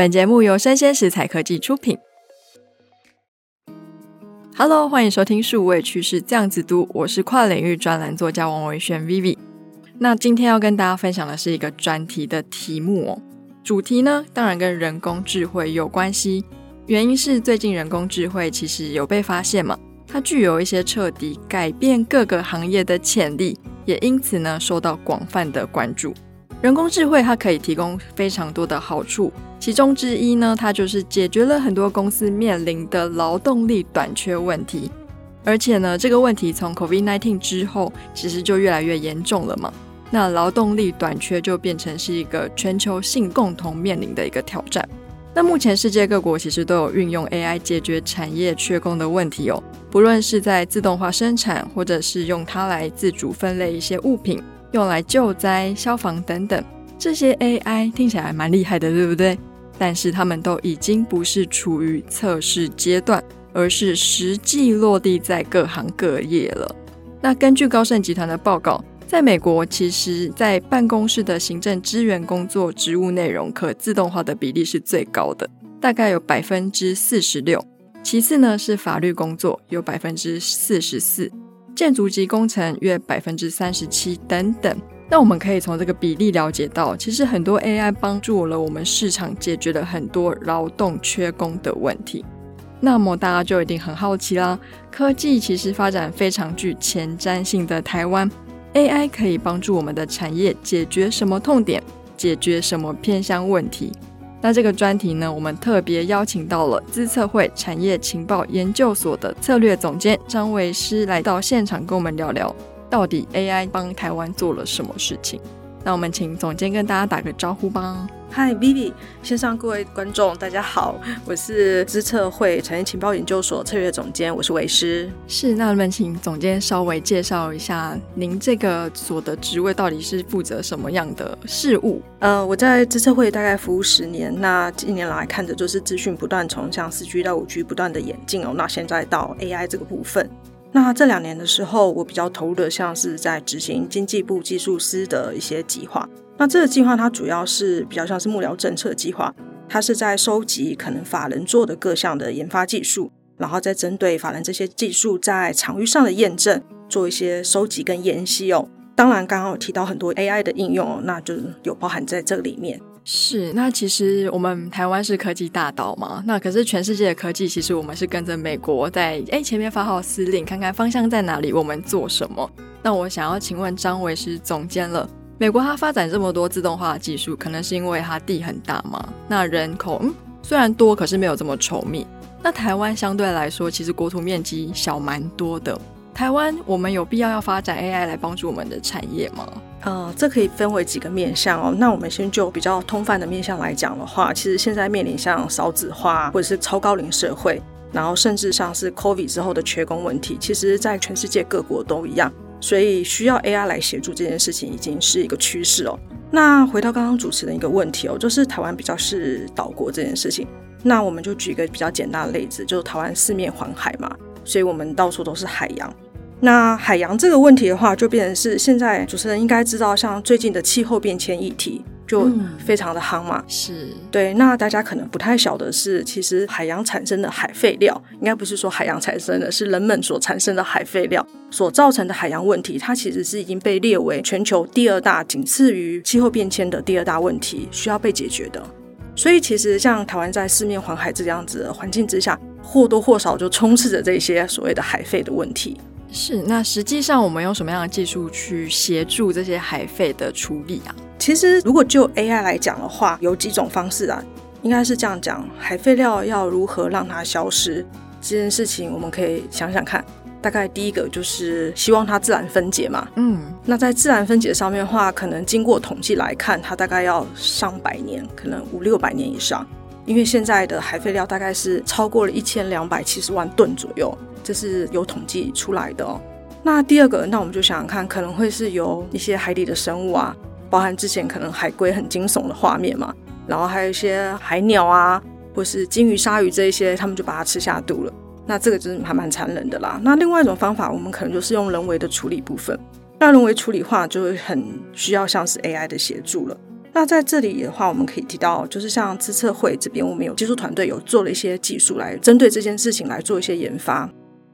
本节目由生鲜食材科技出品。Hello，欢迎收听数位趋势这样子读，我是跨领域专栏作家王维轩 Vivi。那今天要跟大家分享的是一个专题的题目哦，主题呢当然跟人工智慧有关系，原因是最近人工智慧其实有被发现嘛。它具有一些彻底改变各个行业的潜力，也因此呢受到广泛的关注。人工智慧它可以提供非常多的好处，其中之一呢，它就是解决了很多公司面临的劳动力短缺问题。而且呢，这个问题从 COVID-19 之后，其实就越来越严重了嘛。那劳动力短缺就变成是一个全球性共同面临的一个挑战。那目前世界各国其实都有运用 AI 解决产业缺工的问题哦，不论是在自动化生产，或者是用它来自主分类一些物品，用来救灾、消防等等，这些 AI 听起来蛮厉害的，对不对？但是他们都已经不是处于测试阶段，而是实际落地在各行各业了。那根据高盛集团的报告。在美国，其实，在办公室的行政支援工作职务内容可自动化的比例是最高的，大概有百分之四十六。其次呢是法律工作，有百分之四十四，建筑及工程约百分之三十七等等。那我们可以从这个比例了解到，其实很多 AI 帮助了我们市场解决了很多劳动缺工的问题。那么大家就一定很好奇啦，科技其实发展非常具前瞻性的台湾。AI 可以帮助我们的产业解决什么痛点，解决什么偏向问题？那这个专题呢，我们特别邀请到了资策会产业情报研究所的策略总监张维诗来到现场，跟我们聊聊，到底 AI 帮台湾做了什么事情。那我们请总监跟大家打个招呼吧。嗨，Vivi，线上各位观众，大家好，我是资策会产业情报研究所策略总监，我是维师。是，那我们请总监稍微介绍一下您这个所的职位到底是负责什么样的事务？呃，我在资策会大概服务十年，那近年来看着就是资讯不断从像四 G 到五 G 不断的演进哦，那现在到 AI 这个部分。那这两年的时候，我比较投入的像是在执行经济部技术司的一些计划。那这个计划它主要是比较像是幕僚政策计划，它是在收集可能法人做的各项的研发技术，然后再针对法人这些技术在场域上的验证，做一些收集跟研析哦。当然，刚刚有提到很多 AI 的应用哦，那就有包含在这里面。是，那其实我们台湾是科技大岛嘛，那可是全世界的科技，其实我们是跟着美国在哎前面发号施令，看看方向在哪里，我们做什么。那我想要请问张维是总监了，美国它发展这么多自动化技术，可能是因为它地很大嘛？那人口嗯虽然多，可是没有这么稠密。那台湾相对来说，其实国土面积小蛮多的。台湾我们有必要要发展 AI 来帮助我们的产业吗？呃，这可以分为几个面向哦。那我们先就比较通泛的面向来讲的话，其实现在面临像少子化或者是超高龄社会，然后甚至像是 COVID 之后的缺工问题，其实在全世界各国都一样，所以需要 AI 来协助这件事情已经是一个趋势哦。那回到刚刚主持人一个问题哦，就是台湾比较是岛国这件事情，那我们就举一个比较简单的例子，就是台湾四面环海嘛，所以我们到处都是海洋。那海洋这个问题的话，就变成是现在主持人应该知道，像最近的气候变迁议题就非常的夯嘛。是对。那大家可能不太晓得是，其实海洋产生的海废料，应该不是说海洋产生的，是人们所产生的海废料所造成的海洋问题，它其实是已经被列为全球第二大，仅次于气候变迁的第二大问题，需要被解决的。所以其实像台湾在四面环海这样子的环境之下，或多或少就充斥着这些所谓的海废的问题。是，那实际上我们用什么样的技术去协助这些海废的处理啊？其实，如果就 AI 来讲的话，有几种方式啊，应该是这样讲：海废料要如何让它消失这件事情，我们可以想想看。大概第一个就是希望它自然分解嘛。嗯，那在自然分解上面的话，可能经过统计来看，它大概要上百年，可能五六百年以上。因为现在的海废料大概是超过了一千两百七十万吨左右，这是有统计出来的哦。那第二个，那我们就想想看，可能会是由一些海底的生物啊，包含之前可能海龟很惊悚的画面嘛，然后还有一些海鸟啊，或是鲸鱼、鲨鱼这一些，他们就把它吃下肚了。那这个就是还蛮残忍的啦。那另外一种方法，我们可能就是用人为的处理部分。那人为处理话，就会很需要像是 AI 的协助了。那在这里的话，我们可以提到，就是像资策会这边，我们有技术团队有做了一些技术来针对这件事情来做一些研发。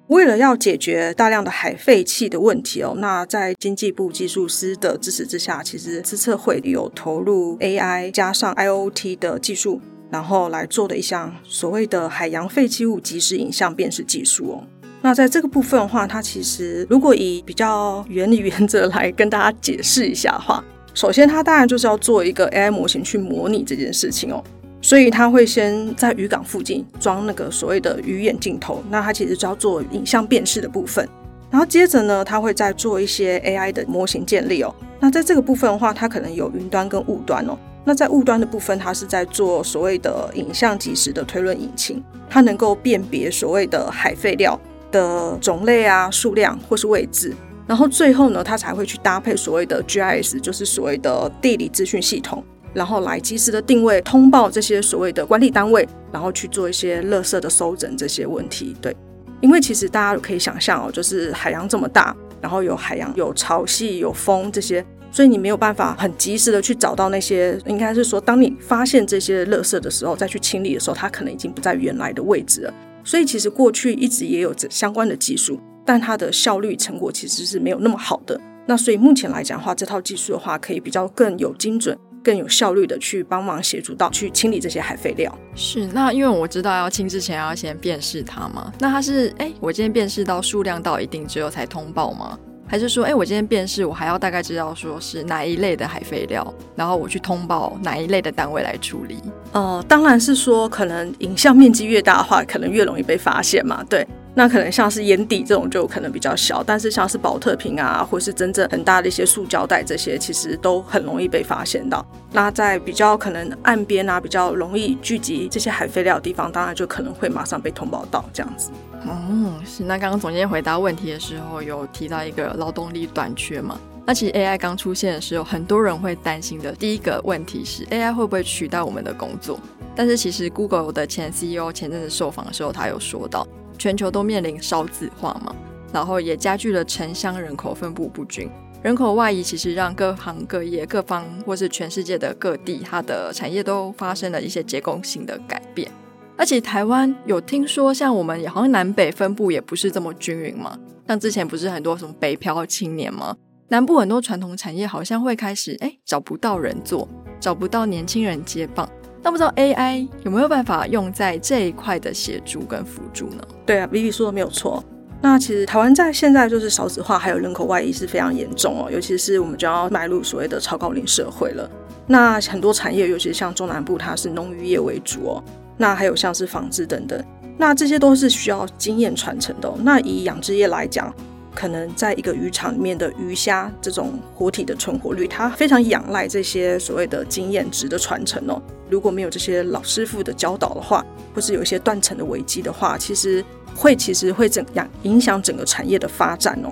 为了要解决大量的海废弃的问题哦，那在经济部技术司的支持之下，其实资策会有投入 AI 加上 IoT 的技术，然后来做的一项所谓的海洋废弃物即时影像辨识技术哦。那在这个部分的话，它其实如果以比较原理原则来跟大家解释一下的话。首先，它当然就是要做一个 AI 模型去模拟这件事情哦，所以它会先在渔港附近装那个所谓的鱼眼镜头，那它其实就要做影像辨识的部分，然后接着呢，它会再做一些 AI 的模型建立哦。那在这个部分的话，它可能有云端跟雾端哦。那在雾端的部分，它是在做所谓的影像即时的推论引擎，它能够辨别所谓的海废料的种类啊、数量或是位置。然后最后呢，它才会去搭配所谓的 GIS，就是所谓的地理资讯系统，然后来及时的定位、通报这些所谓的管理单位，然后去做一些垃圾的收整这些问题。对，因为其实大家可以想象哦，就是海洋这么大，然后有海洋、有潮汐、有风这些，所以你没有办法很及时的去找到那些，应该是说，当你发现这些垃圾的时候，再去清理的时候，它可能已经不在原来的位置了。所以其实过去一直也有这相关的技术。但它的效率成果其实是没有那么好的，那所以目前来讲的话，这套技术的话，可以比较更有精准、更有效率的去帮忙协助到去清理这些海废料。是，那因为我知道要清之前要先辨识它嘛，那它是哎，我今天辨识到数量到一定之后才通报吗？还是说，哎，我今天辨识我还要大概知道说是哪一类的海废料，然后我去通报哪一类的单位来处理？呃，当然是说，可能影像面积越大的话，可能越容易被发现嘛，对。那可能像是眼底这种就可能比较小，但是像是保特瓶啊，或是真正很大的一些塑胶袋这些，其实都很容易被发现到。那在比较可能岸边啊，比较容易聚集这些海废料的地方，当然就可能会马上被通报到这样子。嗯，是。那刚刚总监回答问题的时候有提到一个劳动力短缺嘛？那其实 AI 刚出现的时候，很多人会担心的第一个问题是 AI 会不会取代我们的工作？但是其实 Google 的前 CEO 前阵子受访的时候，他有说到。全球都面临少子化嘛，然后也加剧了城乡人口分布不均，人口外移其实让各行各业、各方或是全世界的各地，它的产业都发生了一些结构性的改变。而且台湾有听说，像我们也好像南北分布也不是这么均匀嘛，像之前不是很多什么北漂青年吗？南部很多传统产业好像会开始哎找不到人做，找不到年轻人接棒。那不知道 AI 有没有办法用在这一块的协助跟辅助呢？对啊，Vivi 说的没有错。那其实台湾在现在就是少子化，还有人口外移是非常严重哦。尤其是我们就要迈入所谓的超高龄社会了。那很多产业，尤其像中南部，它是农渔业为主哦。那还有像是纺织等等，那这些都是需要经验传承的哦。那以养殖业来讲，可能在一个渔场里面的鱼虾这种活体的存活率，它非常仰赖这些所谓的经验值的传承哦。如果没有这些老师傅的教导的话，或是有一些断层的危机的话，其实会其实会怎样影响整个产业的发展哦。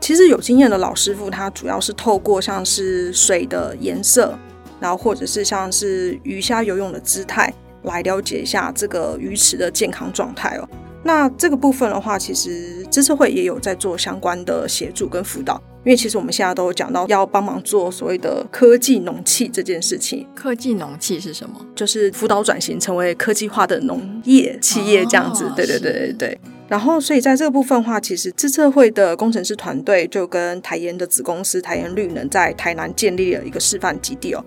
其实有经验的老师傅，他主要是透过像是水的颜色，然后或者是像是鱼虾游泳的姿态，来了解一下这个鱼池的健康状态哦。那这个部分的话，其实资策会也有在做相关的协助跟辅导，因为其实我们现在都有讲到要帮忙做所谓的科技农企这件事情。科技农企是什么？就是辅导转型成为科技化的农业企业这样子。哦、对对对对对。然后，所以在这个部分的话，其实资策会的工程师团队就跟台研的子公司台研绿能在台南建立了一个示范基地哦。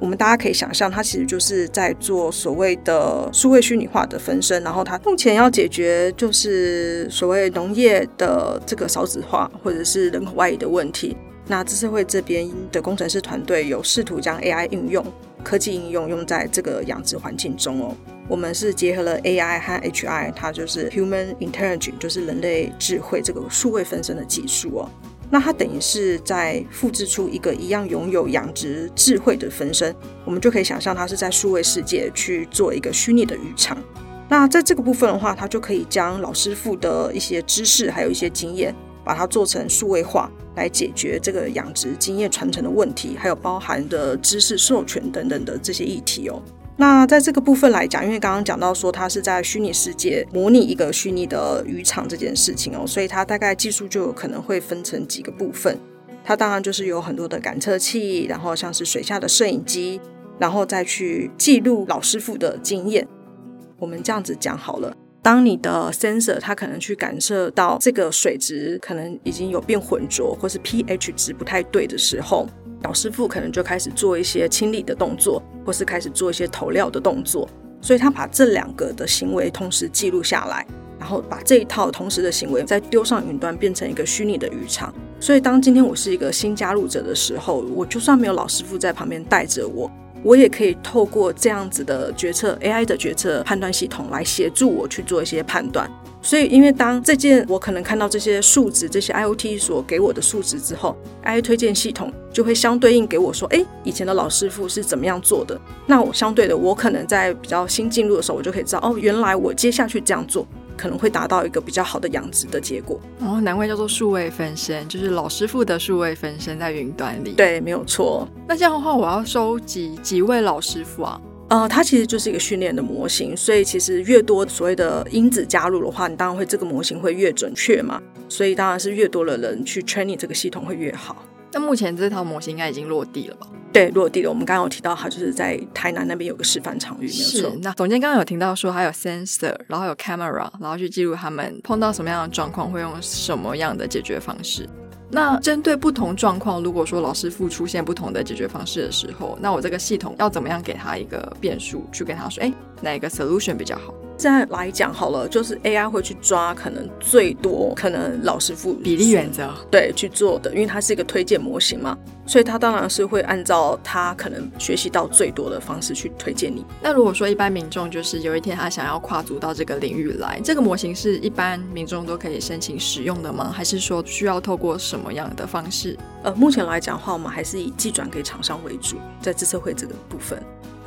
我们大家可以想象，它其实就是在做所谓的数位虚拟化的分身，然后它目前要解决就是所谓农业的这个少子化或者是人口外移的问题。那资策会这边的工程师团队有试图将 AI 应用、科技应用用在这个养殖环境中哦。我们是结合了 AI 和 HI，它就是 Human Intelligence，就是人类智慧这个数位分身的技术哦。那它等于是在复制出一个一样拥有养殖智慧的分身，我们就可以想象它是在数位世界去做一个虚拟的渔场。那在这个部分的话，它就可以将老师傅的一些知识，还有一些经验，把它做成数位化，来解决这个养殖经验传承的问题，还有包含的知识授权等等的这些议题哦。那在这个部分来讲，因为刚刚讲到说它是在虚拟世界模拟一个虚拟的渔场这件事情哦，所以它大概技术就有可能会分成几个部分。它当然就是有很多的感测器，然后像是水下的摄影机，然后再去记录老师傅的经验。我们这样子讲好了，当你的 sensor 它可能去感受到这个水质可能已经有变浑浊，或是 pH 值不太对的时候，老师傅可能就开始做一些清理的动作，或是开始做一些投料的动作。所以他把这两个的行为同时记录下来，然后把这一套同时的行为再丢上云端，变成一个虚拟的渔场。所以当今天我是一个新加入者的时候，我就算没有老师傅在旁边带着我。我也可以透过这样子的决策 AI 的决策判断系统来协助我去做一些判断。所以，因为当这件我可能看到这些数值，这些 IoT 所给我的数值之后，AI 推荐系统就会相对应给我说：“诶，以前的老师傅是怎么样做的？”那我相对的，我可能在比较新进入的时候，我就可以知道：“哦，原来我接下去这样做。”可能会达到一个比较好的养殖的结果哦，难怪叫做数位分身，就是老师傅的数位分身在云端里。对，没有错。那这样的话，我要收集几位老师傅啊？呃，它其实就是一个训练的模型，所以其实越多所谓的因子加入的话，你当然会这个模型会越准确嘛。所以当然是越多的人去 training 这个系统会越好。那目前这套模型应该已经落地了吧？对，落地了。我们刚刚有提到，它就是在台南那边有个示范场域，没有错。那总监刚刚有听到说，还有 sensor，然后有 camera，然后去记录他们碰到什么样的状况会用什么样的解决方式。那针对不同状况，如果说老师傅出现不同的解决方式的时候，那我这个系统要怎么样给他一个变数，去跟他说，哎，哪一个 solution 比较好？现在来讲好了，就是 AI 会去抓可能最多可能老师傅比例原则对去做的，因为它是一个推荐模型嘛，所以它当然是会按照它可能学习到最多的方式去推荐你。那如果说一般民众就是有一天他想要跨足到这个领域来，这个模型是一般民众都可以申请使用的吗？还是说需要透过什么样的方式？呃，目前来讲的话，我们还是以寄转给厂商为主，在自测会这个部分。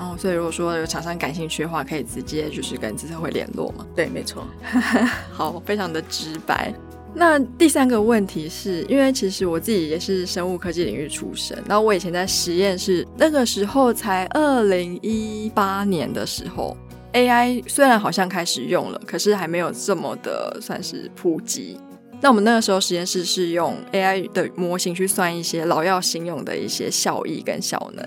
哦，所以如果说有厂商感兴趣的话，可以直接就是跟资策会联络嘛。对，没错。好，非常的直白。那第三个问题是因为其实我自己也是生物科技领域出身，然后我以前在实验室，那个时候才二零一八年的时候，AI 虽然好像开始用了，可是还没有这么的算是普及。那我们那个时候实验室是用 AI 的模型去算一些老药新用的一些效益跟效能。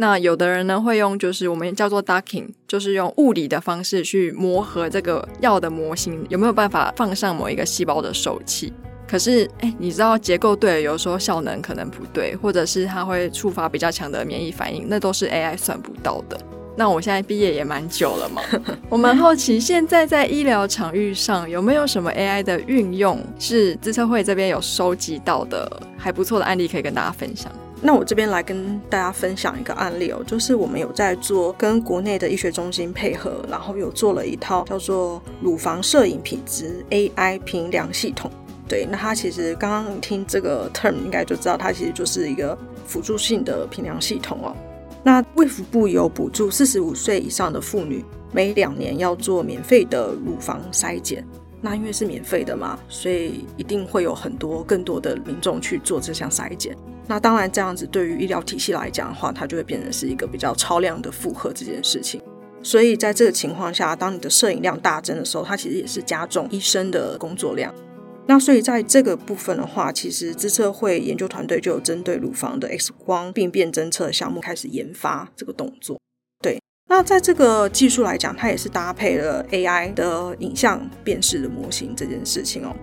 那有的人呢会用，就是我们叫做 ducking，就是用物理的方式去磨合这个药的模型，有没有办法放上某一个细胞的受器？可是，哎，你知道结构对了，有时候效能可能不对，或者是它会触发比较强的免疫反应，那都是 AI 算不到的。那我现在毕业也蛮久了嘛，我蛮好奇，现在在医疗场域上有没有什么 AI 的运用，是自测会这边有收集到的还不错的案例可以跟大家分享？那我这边来跟大家分享一个案例哦，就是我们有在做跟国内的医学中心配合，然后有做了一套叫做乳房摄影品质 AI 评量系统。对，那它其实刚刚听这个 term 应该就知道，它其实就是一个辅助性的评量系统哦。那卫福部有补助四十五岁以上的妇女每两年要做免费的乳房筛检。那因为是免费的嘛，所以一定会有很多更多的民众去做这项筛检。那当然，这样子对于医疗体系来讲的话，它就会变成是一个比较超量的负荷这件事情。所以在这个情况下，当你的摄影量大增的时候，它其实也是加重医生的工作量。那所以在这个部分的话，其实资策会研究团队就有针对乳房的 X 光病变侦测项目开始研发这个动作。那在这个技术来讲，它也是搭配了 AI 的影像辨识的模型这件事情哦。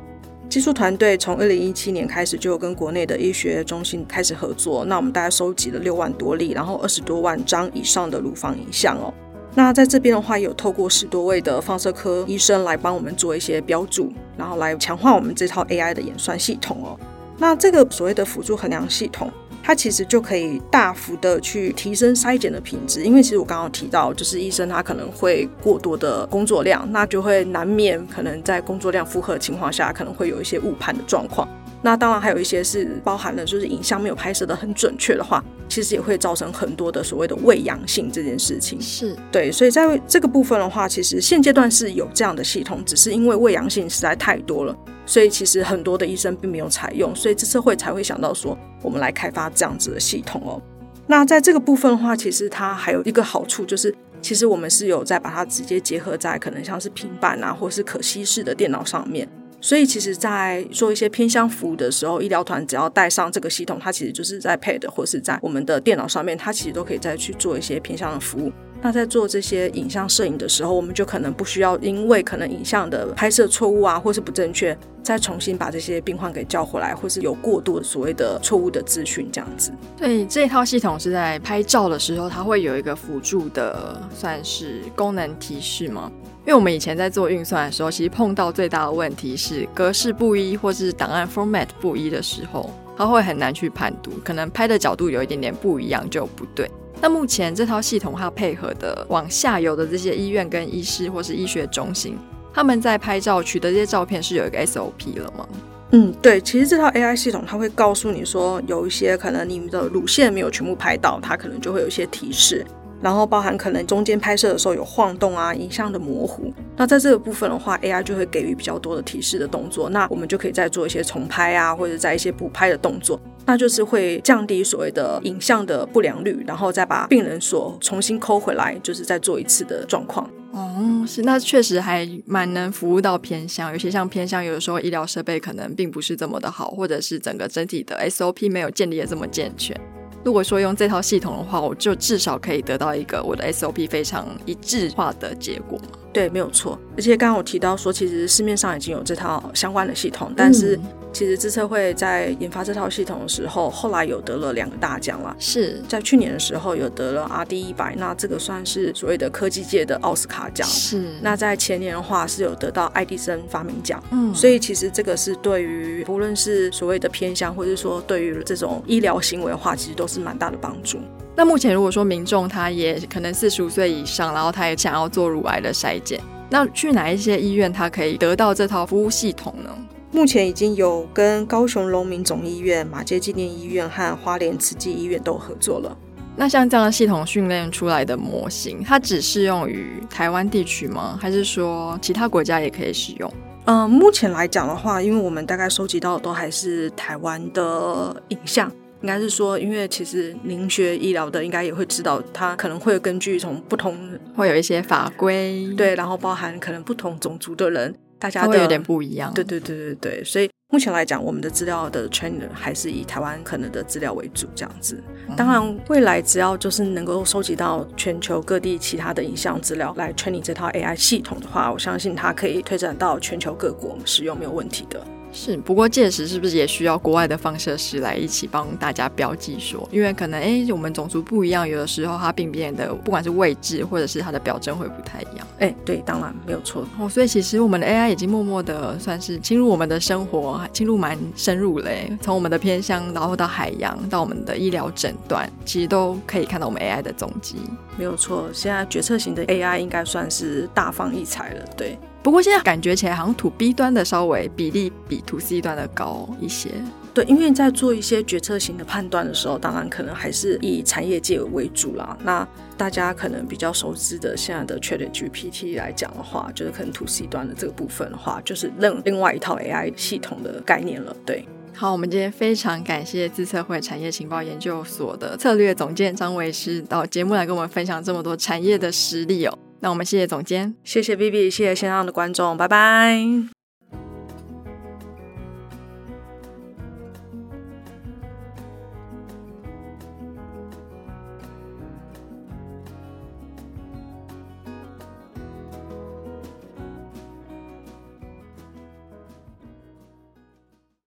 技术团队从二零一七年开始就跟国内的医学中心开始合作，那我们大概收集了六万多例，然后二十多万张以上的乳房影像哦。那在这边的话，有透过十多位的放射科医生来帮我们做一些标注，然后来强化我们这套 AI 的演算系统哦。那这个所谓的辅助衡量系统。它其实就可以大幅的去提升筛检的品质。因为其实我刚刚提到，就是医生他可能会过多的工作量，那就会难免可能在工作量负荷的情况下，可能会有一些误判的状况。那当然还有一些是包含了，就是影像没有拍摄的很准确的话，其实也会造成很多的所谓的未阳性这件事情。是对，所以在这个部分的话，其实现阶段是有这样的系统，只是因为未阳性实在太多了，所以其实很多的医生并没有采用，所以这次会才会想到说，我们来开发这样子的系统哦。那在这个部分的话，其实它还有一个好处就是，其实我们是有在把它直接结合在可能像是平板啊，或是可携式的电脑上面。所以，其实，在做一些偏乡服务的时候，医疗团只要带上这个系统，它其实就是在 Pad 或是在我们的电脑上面，它其实都可以再去做一些偏乡的服务。那在做这些影像摄影的时候，我们就可能不需要因为可能影像的拍摄错误啊，或是不正确，再重新把这些病患给叫回来，或是有过多的所谓的错误的资讯这样子。对，这一套系统是在拍照的时候，它会有一个辅助的，算是功能提示吗？因为我们以前在做运算的时候，其实碰到最大的问题是格式不一，或是档案 format 不一的时候，它会很难去判读，可能拍的角度有一点点不一样就不对。那目前这套系统它配合的往下游的这些医院跟医师或是医学中心，他们在拍照取得这些照片是有一个 SOP 了吗？嗯，对，其实这套 AI 系统它会告诉你说，有一些可能你们的乳腺没有全部拍到，它可能就会有一些提示。然后包含可能中间拍摄的时候有晃动啊，影像的模糊。那在这个部分的话，AI 就会给予比较多的提示的动作。那我们就可以再做一些重拍啊，或者在一些补拍的动作。那就是会降低所谓的影像的不良率，然后再把病人所重新抠回来，就是再做一次的状况。哦，是，那确实还蛮能服务到偏乡。尤其像偏乡，有的时候医疗设备可能并不是这么的好，或者是整个整体的 SOP 没有建立的这么健全。如果说用这套系统的话，我就至少可以得到一个我的 SOP 非常一致化的结果。对，没有错。而且刚刚我提到说，其实市面上已经有这套相关的系统，但是。嗯其实资策会在研发这套系统的时候，后来有得了两个大奖了。是在去年的时候有得了 RD 一百，那这个算是所谓的科技界的奥斯卡奖。是。那在前年的话是有得到爱迪生发明奖。嗯。所以其实这个是对于不论是所谓的偏向，或者说对于这种医疗行为的话，其实都是蛮大的帮助。那目前如果说民众他也可能四十五岁以上，然后他也想要做乳癌的筛检，那去哪一些医院他可以得到这套服务系统呢？目前已经有跟高雄荣民总医院、马街纪念医院和花莲慈济医院都合作了。那像这样的系统训练出来的模型，它只适用于台湾地区吗？还是说其他国家也可以使用？嗯、呃，目前来讲的话，因为我们大概收集到的都还是台湾的影像，应该是说，因为其实您学医疗的应该也会知道，它可能会根据从不同会有一些法规，对，然后包含可能不同种族的人。大家都会有点不一样，对对对对对，所以目前来讲，我们的资料的 trainer 还是以台湾可能的资料为主，这样子。当然，未来只要就是能够收集到全球各地其他的影像资料来 training 这套 AI 系统的话，我相信它可以推展到全球各国使用没有问题的。是，不过届时是不是也需要国外的放射师来一起帮大家标记说，因为可能哎，我们种族不一样，有的时候它病变的不管是位置或者是它的表征会不太一样。哎，对，当然没有错。哦，所以其实我们的 AI 已经默默的算是侵入我们的生活，侵入蛮深入嘞。从我们的偏乡，然后到海洋，到我们的医疗诊断，其实都可以看到我们 AI 的踪迹。没有错，现在决策型的 AI 应该算是大放异彩了。对。不过现在感觉起来好像 to B 端的稍微比例比 to C 端的高一些。对，因为在做一些决策型的判断的时候，当然可能还是以产业界为主啦。那大家可能比较熟知的现在的 ChatGPT 来讲的话，就是可能 to C 端的这个部分的话，就是另另外一套 AI 系统的概念了。对，好，我们今天非常感谢自策会产业情报研究所的策略总监张维诗到节目来跟我们分享这么多产业的实例哦。那我们谢谢总监，谢谢 B B，谢谢线上的观众，拜拜。